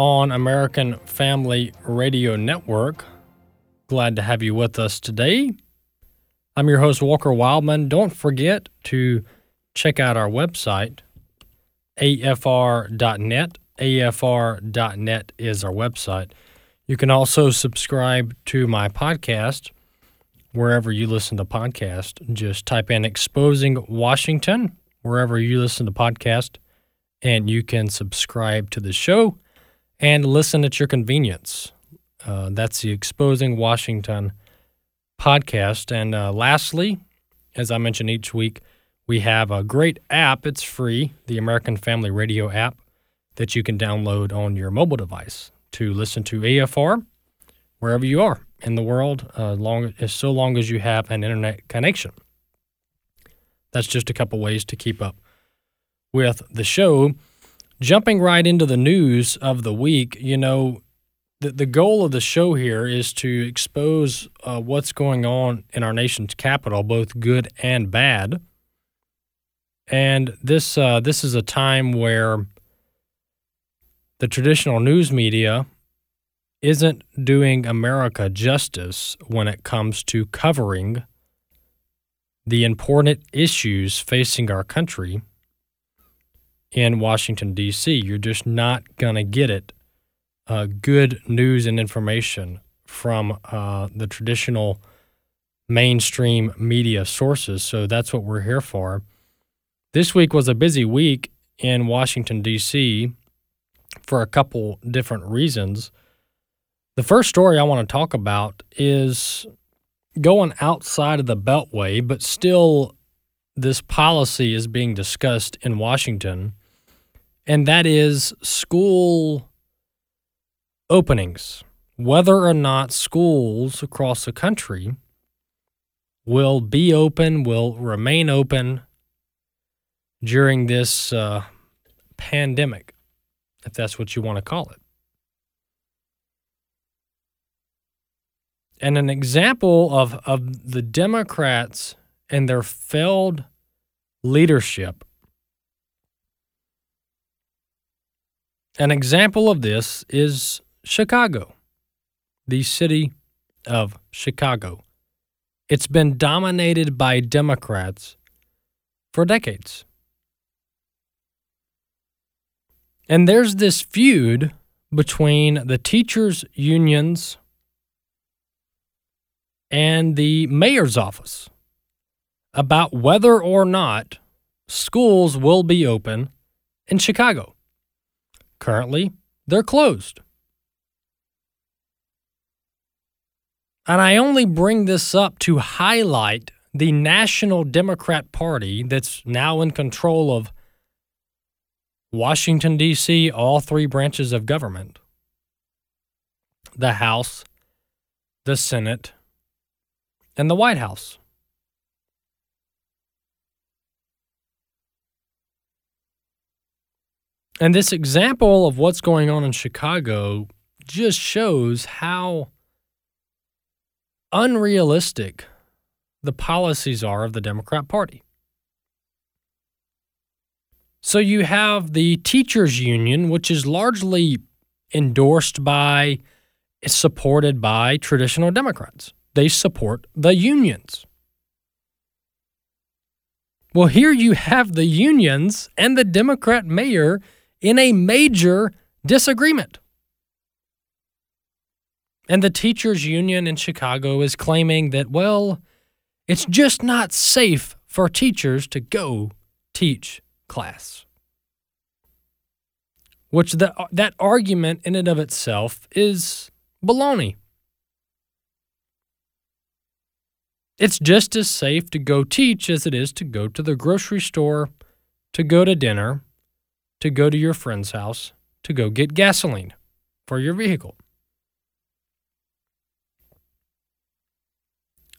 on American Family Radio Network. Glad to have you with us today. I'm your host, Walker Wildman. Don't forget to check out our website, afr.net. afr.net is our website. You can also subscribe to my podcast wherever you listen to podcasts. Just type in Exposing Washington wherever you listen to podcast and you can subscribe to the show and listen at your convenience. Uh, that's the Exposing Washington podcast. And uh, lastly, as I mention each week, we have a great app. It's free, the American Family Radio app that you can download on your mobile device to listen to AFR wherever you are in the world, uh, long as so long as you have an internet connection. That's just a couple ways to keep up with the show. Jumping right into the news of the week, you know, the, the goal of the show here is to expose uh, what's going on in our nation's capital, both good and bad. And this uh, this is a time where the traditional news media isn't doing America justice when it comes to covering the important issues facing our country in Washington, D.C. You're just not going to get it uh, good news and information from uh, the traditional mainstream media sources. So that's what we're here for. This week was a busy week in Washington, D.C. for a couple different reasons. The first story I want to talk about is going outside of the Beltway, but still, this policy is being discussed in Washington, and that is school openings. Whether or not schools across the country will be open, will remain open during this uh, pandemic, if that's what you want to call it. And an example of, of the Democrats and their failed leadership. An example of this is Chicago, the city of Chicago. It's been dominated by Democrats for decades. And there's this feud between the teachers' unions and the mayor's office about whether or not schools will be open in Chicago. Currently, they're closed. And I only bring this up to highlight the National Democrat Party that's now in control of Washington, D.C., all three branches of government the House, the Senate, and the White House. And this example of what's going on in Chicago just shows how unrealistic the policies are of the Democrat Party. So you have the teachers union, which is largely endorsed by, supported by traditional Democrats. They support the unions. Well, here you have the unions and the Democrat mayor in a major disagreement. And the teachers' union in Chicago is claiming that, well, it's just not safe for teachers to go teach class. Which the, that argument in and of itself is baloney. It's just as safe to go teach as it is to go to the grocery store, to go to dinner, to go to your friend's house, to go get gasoline for your vehicle.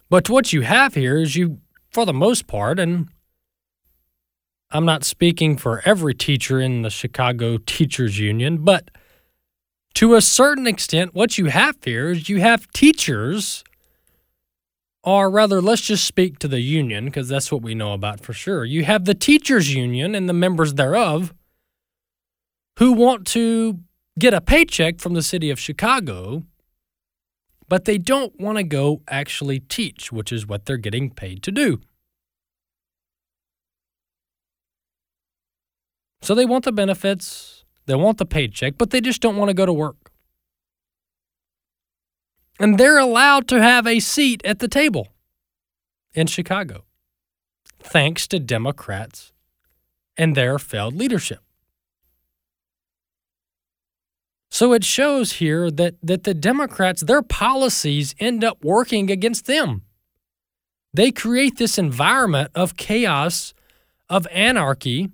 But what you have here is you, for the most part, and I'm not speaking for every teacher in the Chicago Teachers Union, but to a certain extent, what you have here is you have teachers, or rather, let's just speak to the union because that's what we know about for sure. You have the teachers' union and the members thereof who want to get a paycheck from the city of Chicago, but they don't want to go actually teach, which is what they're getting paid to do. So they want the benefits, they want the paycheck, but they just don't want to go to work. And they're allowed to have a seat at the table in Chicago, thanks to Democrats and their failed leadership. So it shows here that, that the Democrats, their policies end up working against them. They create this environment of chaos, of anarchy,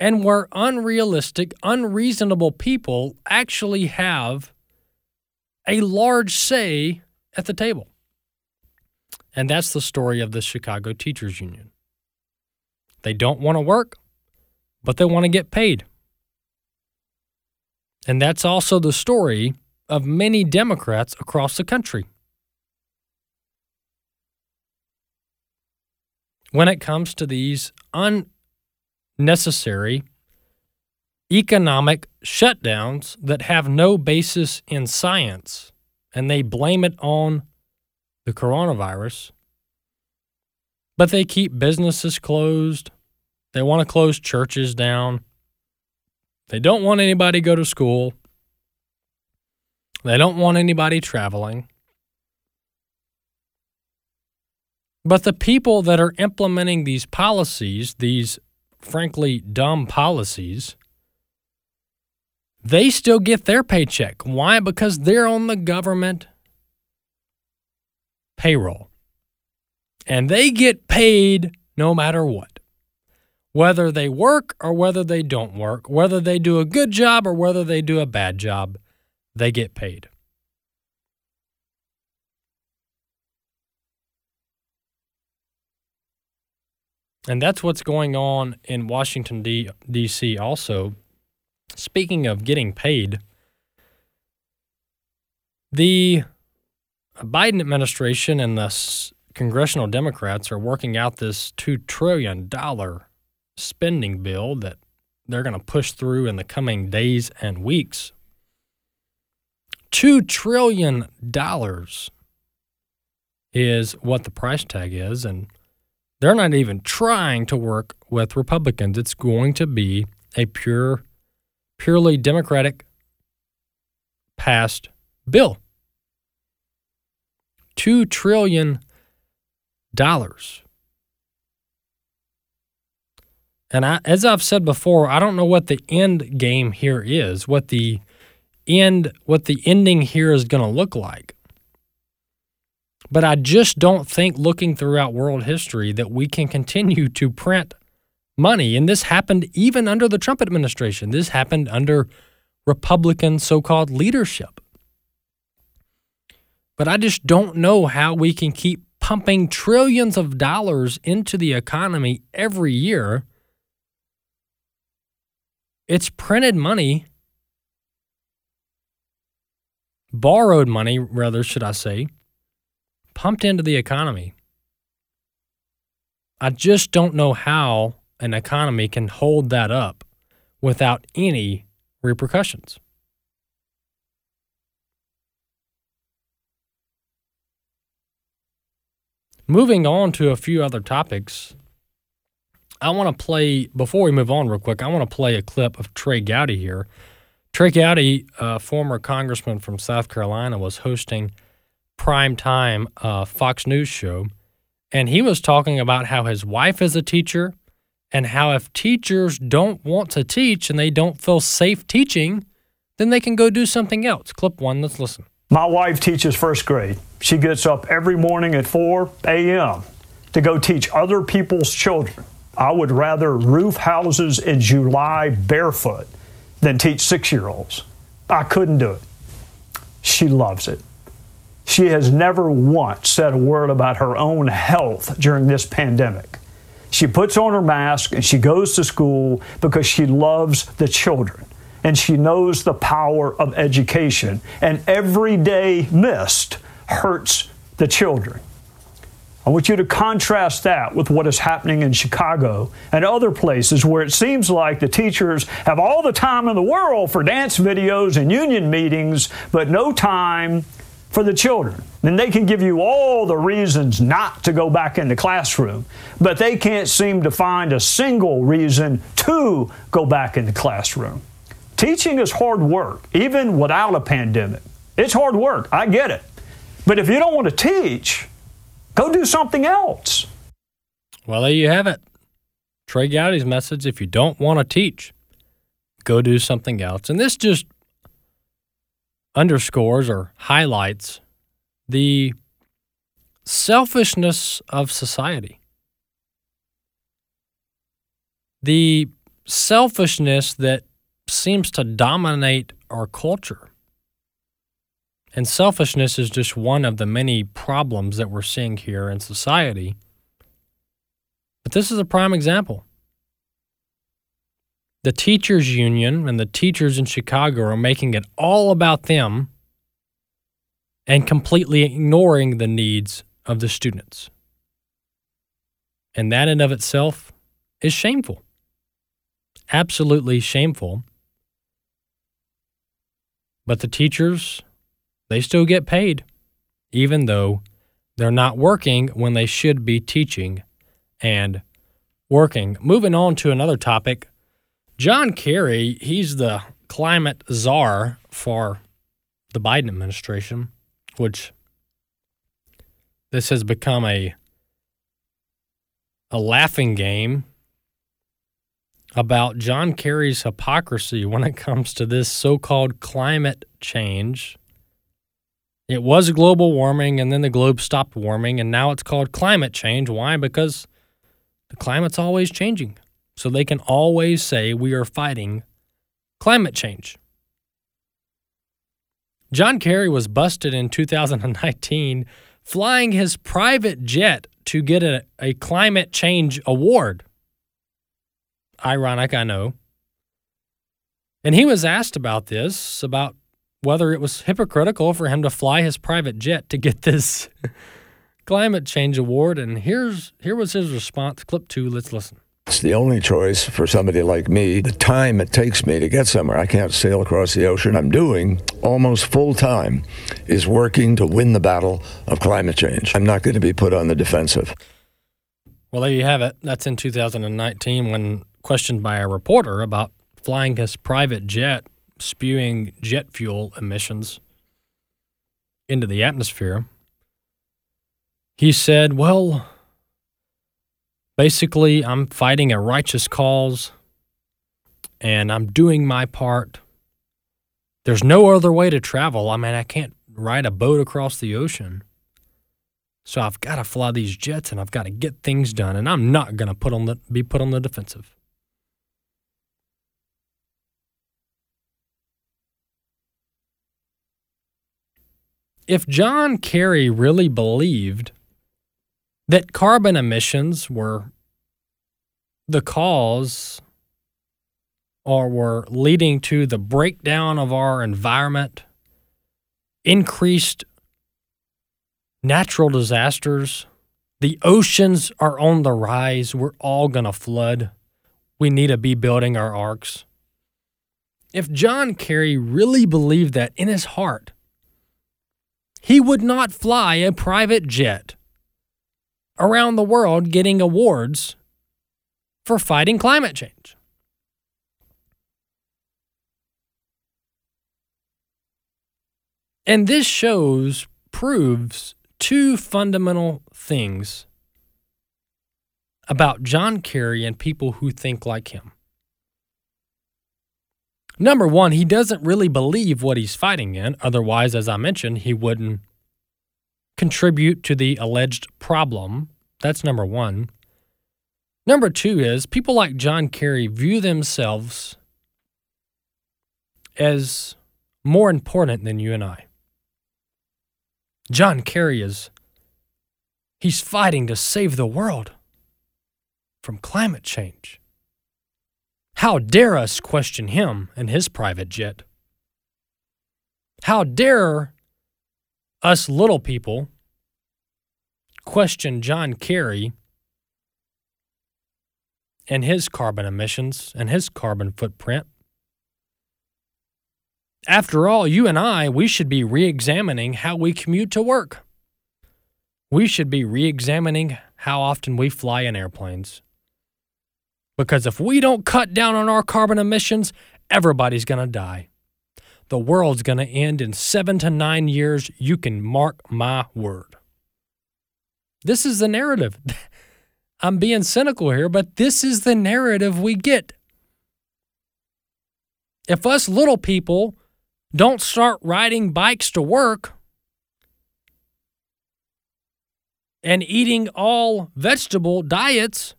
and where unrealistic, unreasonable people actually have a large say at the table. And that's the story of the Chicago Teachers Union. They don't want to work, but they want to get paid. And that's also the story of many Democrats across the country. When it comes to these unnecessary economic shutdowns that have no basis in science and they blame it on the coronavirus, but they keep businesses closed, they want to close churches down. They don't want anybody to go to school. They don't want anybody traveling. But the people that are implementing these policies, these frankly dumb policies, they still get their paycheck. Why? Because they're on the government payroll. And they get paid no matter what whether they work or whether they don't work, whether they do a good job or whether they do a bad job, they get paid. And that's what's going on in Washington, D.C. also. Speaking of getting paid, the Biden administration and the congressional Democrats are working out this $2 trillion spending bill that they're going to push through in the coming days and weeks. $2 trillion is what the price tag is, and they're not even trying to work with Republicans. It's going to be a pure, purely Democratic passed bill. $2 trillion. And I, as I've said before, I don't know what the end game here is, what the end, what the ending here is going to look like. But I just don't think, looking throughout world history, that we can continue to print money. And this happened even under the Trump administration. This happened under Republican so called leadership. But I just don't know how we can keep pumping trillions of dollars into the economy every year it's printed money, borrowed money, rather, should I say, pumped into the economy. I just don't know how an economy can hold that up without any repercussions. Moving on to a few other topics, I want to play, before we move on real quick, I want to play a clip of Trey Gowdy here Trey Gowdy, a former congressman from South Carolina, was hosting prime time uh, Fox News show, and he was talking about how his wife is a teacher, and how if teachers don't want to teach and they don't feel safe teaching, then they can go do something else. Clip one. Let's listen. My wife teaches first grade. She gets up every morning at 4 a.m. to go teach other people's children. I would rather roof houses in July barefoot than teach six year olds. I couldn't do it. She loves it. She has never once said a word about her own health during this pandemic. She puts on her mask and she goes to school because she loves the children and she knows the power of education. And every day missed hurts the children. I want you to contrast that with what is happening in Chicago and other places where it seems like the teachers have all the time in the world for dance videos and union meetings, but no time for the children. And they can give you all the reasons not to go back in the classroom, but they can't seem to find a single reason to go back in the classroom. Teaching is hard work, even without a pandemic. It's hard work, I get it. But if you don't want to teach, Go do something else. Well, there you have it. Trey Gowdy's message if you don't want to teach, go do something else. And this just underscores or highlights the selfishness of society. The selfishness that seems to dominate our culture. And selfishness is just one of the many problems that we're seeing here in society. But this is a prime example. The teachers' union and the teachers in Chicago are making it all about them and completely ignoring the needs of the students. And that in of itself is shameful. Absolutely shameful. But the teachers they still get paid, even though they're not working when they should be teaching and working. Moving on to another topic, John Kerry, he's the climate czar for the Biden administration, which this has become a a laughing game about John Kerry's hypocrisy when it comes to this so-called climate change it was global warming, and then the globe stopped warming, and now it's called climate change. Why? Because the climate's always changing. So they can always say we are fighting climate change. John Kerry was busted in 2019 flying his private jet to get a, a climate change award. Ironic, I know. And he was asked about this, about whether it was hypocritical for him to fly his private jet to get this climate change award. And here's here was his response. Clip two. Let's listen. It's the only choice for somebody like me. The time it takes me to get somewhere, I can't sail across the ocean. I'm doing almost full time is working to win the battle of climate change. I'm not going to be put on the defensive. Well, there you have it. That's in 2019 when questioned by a reporter about flying his private jet spewing jet fuel emissions into the atmosphere, he said, Well, basically, I'm fighting a righteous cause and I'm doing my part. There's no other way to travel. I mean, I can't ride a boat across the ocean. So I've got to fly these jets and I've got to get things done and I'm not going to put on the be put on the defensive. If John Kerry really believed that carbon emissions were the cause or were leading to the breakdown of our environment, increased natural disasters, the oceans are on the rise, we're all going to flood. We need to be building our arks. If John Kerry really believed that in his heart, he would not fly a private jet around the world getting awards for fighting climate change. And this shows, proves two fundamental things about John Kerry and people who think like him. Number one, he doesn't really believe what he's fighting in. Otherwise, as I mentioned, he wouldn't contribute to the alleged problem. That's number one. Number two is people like John Kerry view themselves as more important than you and I. John Kerry is, he's fighting to save the world from climate change. How dare us question him and his private jet? How dare us little people question John Kerry and his carbon emissions and his carbon footprint? After all, you and I, we should be re examining how we commute to work. We should be re examining how often we fly in airplanes. Because if we don't cut down on our carbon emissions, everybody's going to die. The world's going to end in seven to nine years. You can mark my word. This is the narrative. I'm being cynical here, but this is the narrative we get. If us little people don't start riding bikes to work and eating all vegetable diets,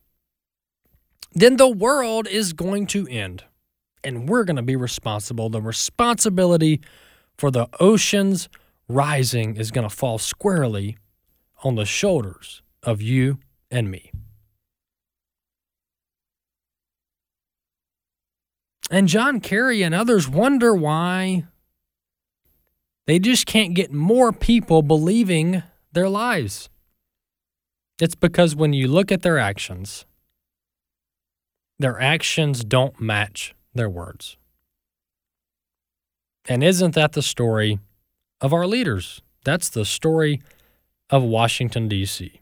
then the world is going to end. And we're going to be responsible. The responsibility for the oceans rising is going to fall squarely on the shoulders of you and me. And John Kerry and others wonder why they just can't get more people believing their lies. It's because when you look at their actions, their actions don't match their words. And isn't that the story of our leaders? That's the story of Washington, D.C.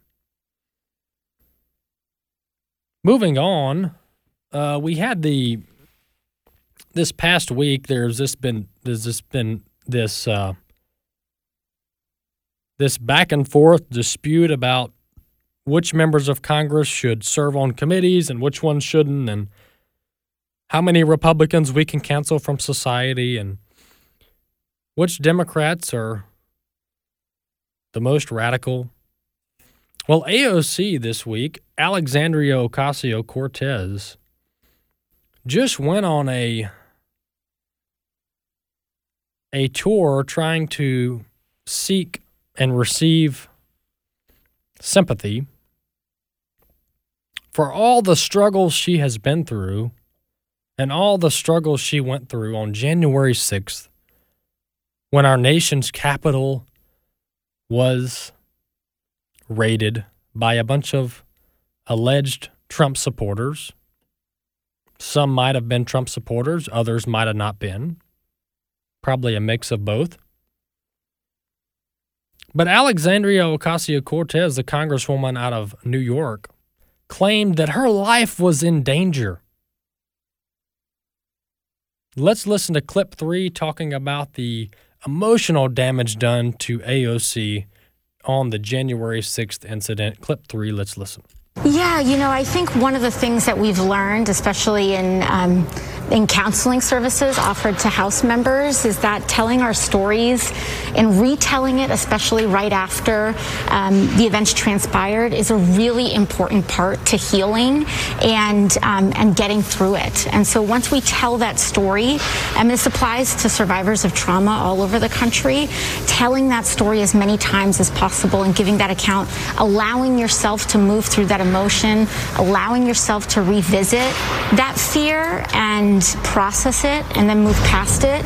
Moving on, uh, we had the this past week. There's this been there's this been this uh, this back and forth dispute about which members of Congress should serve on committees and which ones shouldn't, and how many Republicans we can cancel from society, and which Democrats are the most radical. Well, AOC this week, Alexandria Ocasio Cortez, just went on a a tour trying to seek and receive sympathy for all the struggles she has been through and all the struggles she went through on January 6th when our nation's capital was raided by a bunch of alleged Trump supporters. Some might have been Trump supporters, others might have not been. Probably a mix of both. But Alexandria Ocasio Cortez, the congresswoman out of New York, claimed that her life was in danger. Let's listen to clip three talking about the emotional damage done to AOC on the January 6th incident. Clip three, let's listen. Yeah, you know, I think one of the things that we've learned, especially in um, in counseling services offered to House members is that telling our stories and retelling it, especially right after um, the events transpired, is a really important part to healing and um, and getting through it. And so once we tell that story, and this applies to survivors of trauma all over the country, telling that story as many times as possible and giving that account, allowing yourself to move through that emotion, allowing yourself to revisit that fear and and process it and then move past it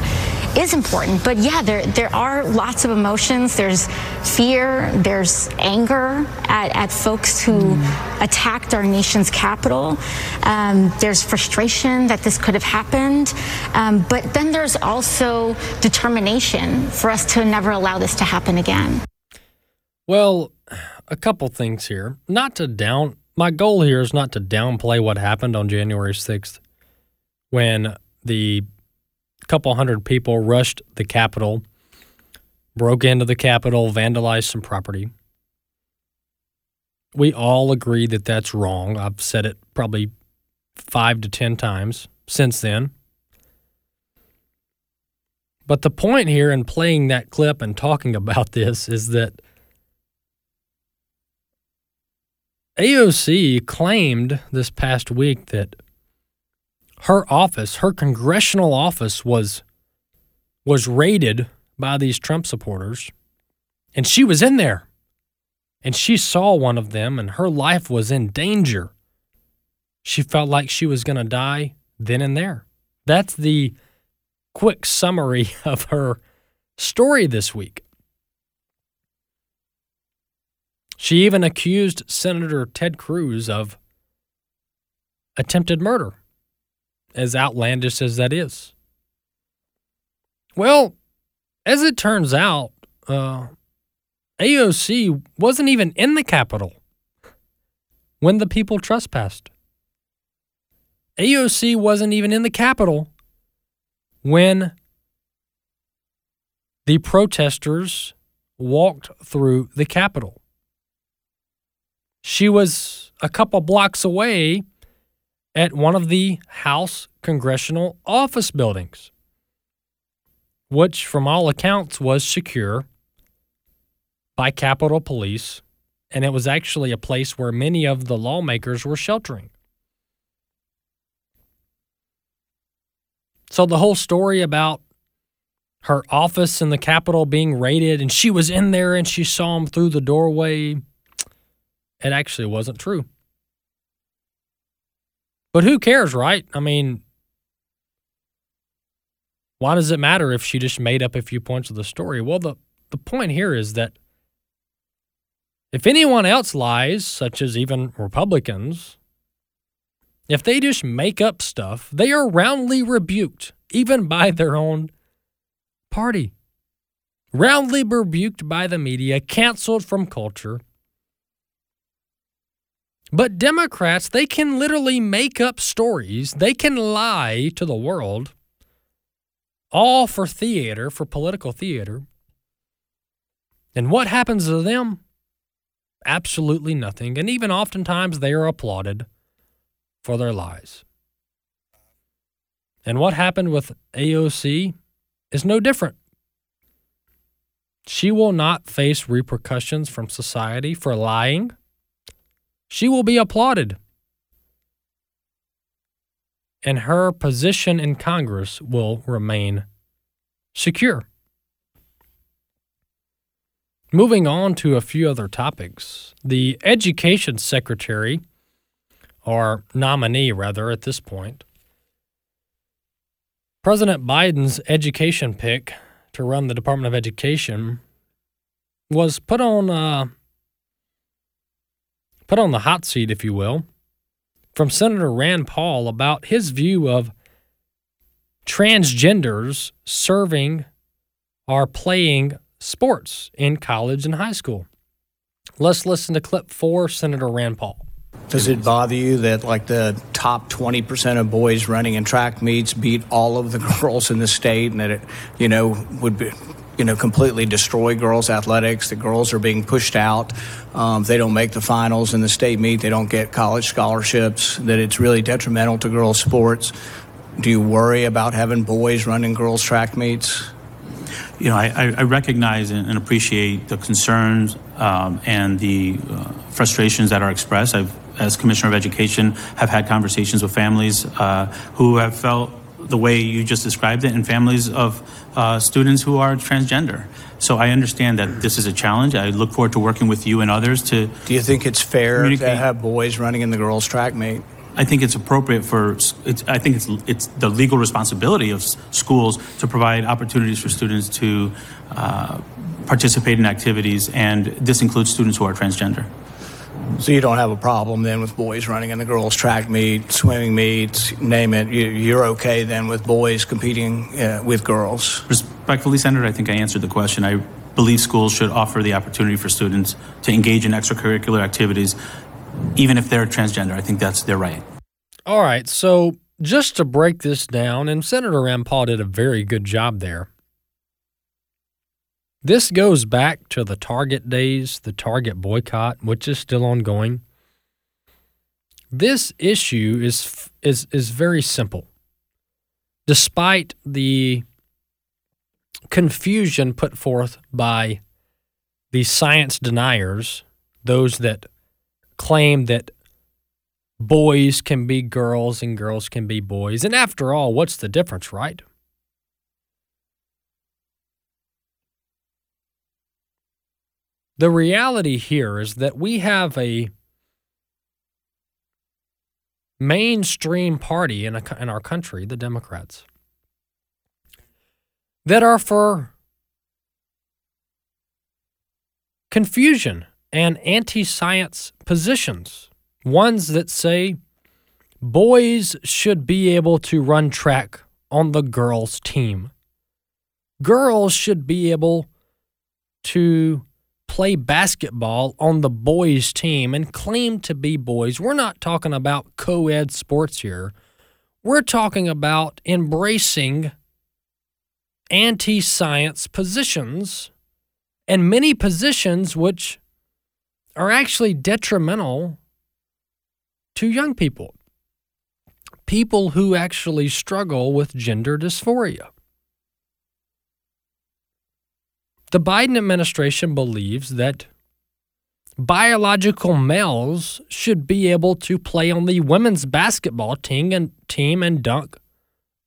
is important. But yeah, there there are lots of emotions. There's fear. There's anger at, at folks who mm. attacked our nation's capital. Um, there's frustration that this could have happened. Um, but then there's also determination for us to never allow this to happen again. Well, a couple things here. Not to down. My goal here is not to downplay what happened on January 6th when the couple hundred people rushed the Capitol, broke into the Capitol, vandalized some property. We all agree that that's wrong. I've said it probably five to 10 times since then. But the point here in playing that clip and talking about this is that AOC claimed this past week that her office, her congressional office was was raided by these Trump supporters and she was in there and she saw one of them and her life was in danger. She felt like she was going to die then and there. That's the quick summary of her story this week. She even accused Senator Ted Cruz of attempted murder, as outlandish as that is. Well, as it turns out, uh, AOC wasn't even in the Capitol when the people trespassed. AOC wasn't even in the Capitol when the protesters walked through the Capitol. She was a couple blocks away at one of the House congressional office buildings, which, from all accounts, was secure by Capitol Police, and it was actually a place where many of the lawmakers were sheltering. So the whole story about her office in the Capitol being raided and she was in there and she saw him through the doorway, it actually wasn't true. But who cares, right? I mean, why does it matter if she just made up a few points of the story? Well, the, the point here is that if anyone else lies, such as even Republicans, if they just make up stuff, they are roundly rebuked, even by their own party. Roundly rebuked by the media, canceled from culture. But Democrats, they can literally make up stories, they can lie to the world, all for theater, for political theater. And what happens to them? Absolutely nothing. And even oftentimes they are applauded for their lies. And what happened with AOC is no different. She will not face repercussions from society for lying. She will be applauded. And her position in Congress will remain secure. Moving on to a few other topics. The Education Secretary or nominee rather at this point. President Biden's education pick to run the Department of Education was put on uh, put on the hot seat, if you will, from Senator Rand Paul about his view of transgenders serving or playing sports in college and high school. Let's listen to clip four, Senator Rand Paul. Does it bother you that like the top 20% of boys running in track meets beat all of the girls in the state and that it, you know, would be, you know, completely destroy girls' athletics. The girls are being pushed out. Um, they don't make the finals in the state meet. They don't get college scholarships. That it's really detrimental to girls' sports. Do you worry about having boys running girls' track meets? You know, I, I recognize and appreciate the concerns um, and the uh, frustrations that are expressed. I've as Commissioner of Education, have had conversations with families uh, who have felt the way you just described it, and families of uh, students who are transgender. So I understand that this is a challenge. I look forward to working with you and others to. Do you think it's fair to have boys running in the girls' track meet? I think it's appropriate for. It's, I think it's it's the legal responsibility of schools to provide opportunities for students to uh, participate in activities, and this includes students who are transgender. So you don't have a problem then with boys running in the girls' track meet, swimming meets, name it. You're okay then with boys competing uh, with girls. Respectfully, Senator, I think I answered the question. I believe schools should offer the opportunity for students to engage in extracurricular activities, even if they're transgender. I think that's their right. All right. So just to break this down, and Senator Rand Paul did a very good job there. This goes back to the Target days, the Target boycott, which is still ongoing. This issue is is is very simple. Despite the confusion put forth by the science deniers, those that claim that boys can be girls and girls can be boys. And after all, what's the difference, right? The reality here is that we have a mainstream party in, a, in our country, the Democrats, that are for confusion and anti science positions. Ones that say boys should be able to run track on the girls' team. Girls should be able to play basketball on the boys' team and claim to be boys. We're not talking about co ed sports here. We're talking about embracing anti science positions and many positions which are actually detrimental to young people, people who actually struggle with gender dysphoria. The Biden administration believes that biological males should be able to play on the women's basketball team and team and dunk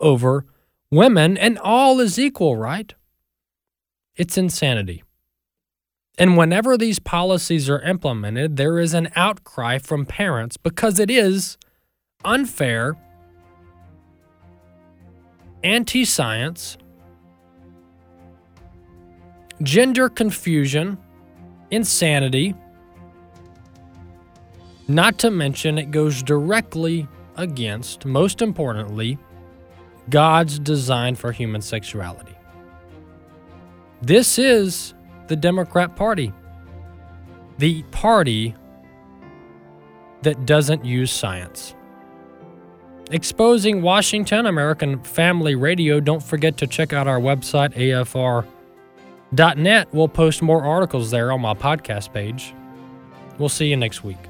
over women and all is equal, right? It's insanity. And whenever these policies are implemented, there is an outcry from parents because it is unfair, anti science, gender confusion, insanity. Not to mention, it goes directly against, most importantly, God's design for human sexuality. This is the Democrat Party, the party that doesn't use science. Exposing Washington, American Family Radio. Don't forget to check out our website, afr.net. We'll post more articles there on my podcast page. We'll see you next week.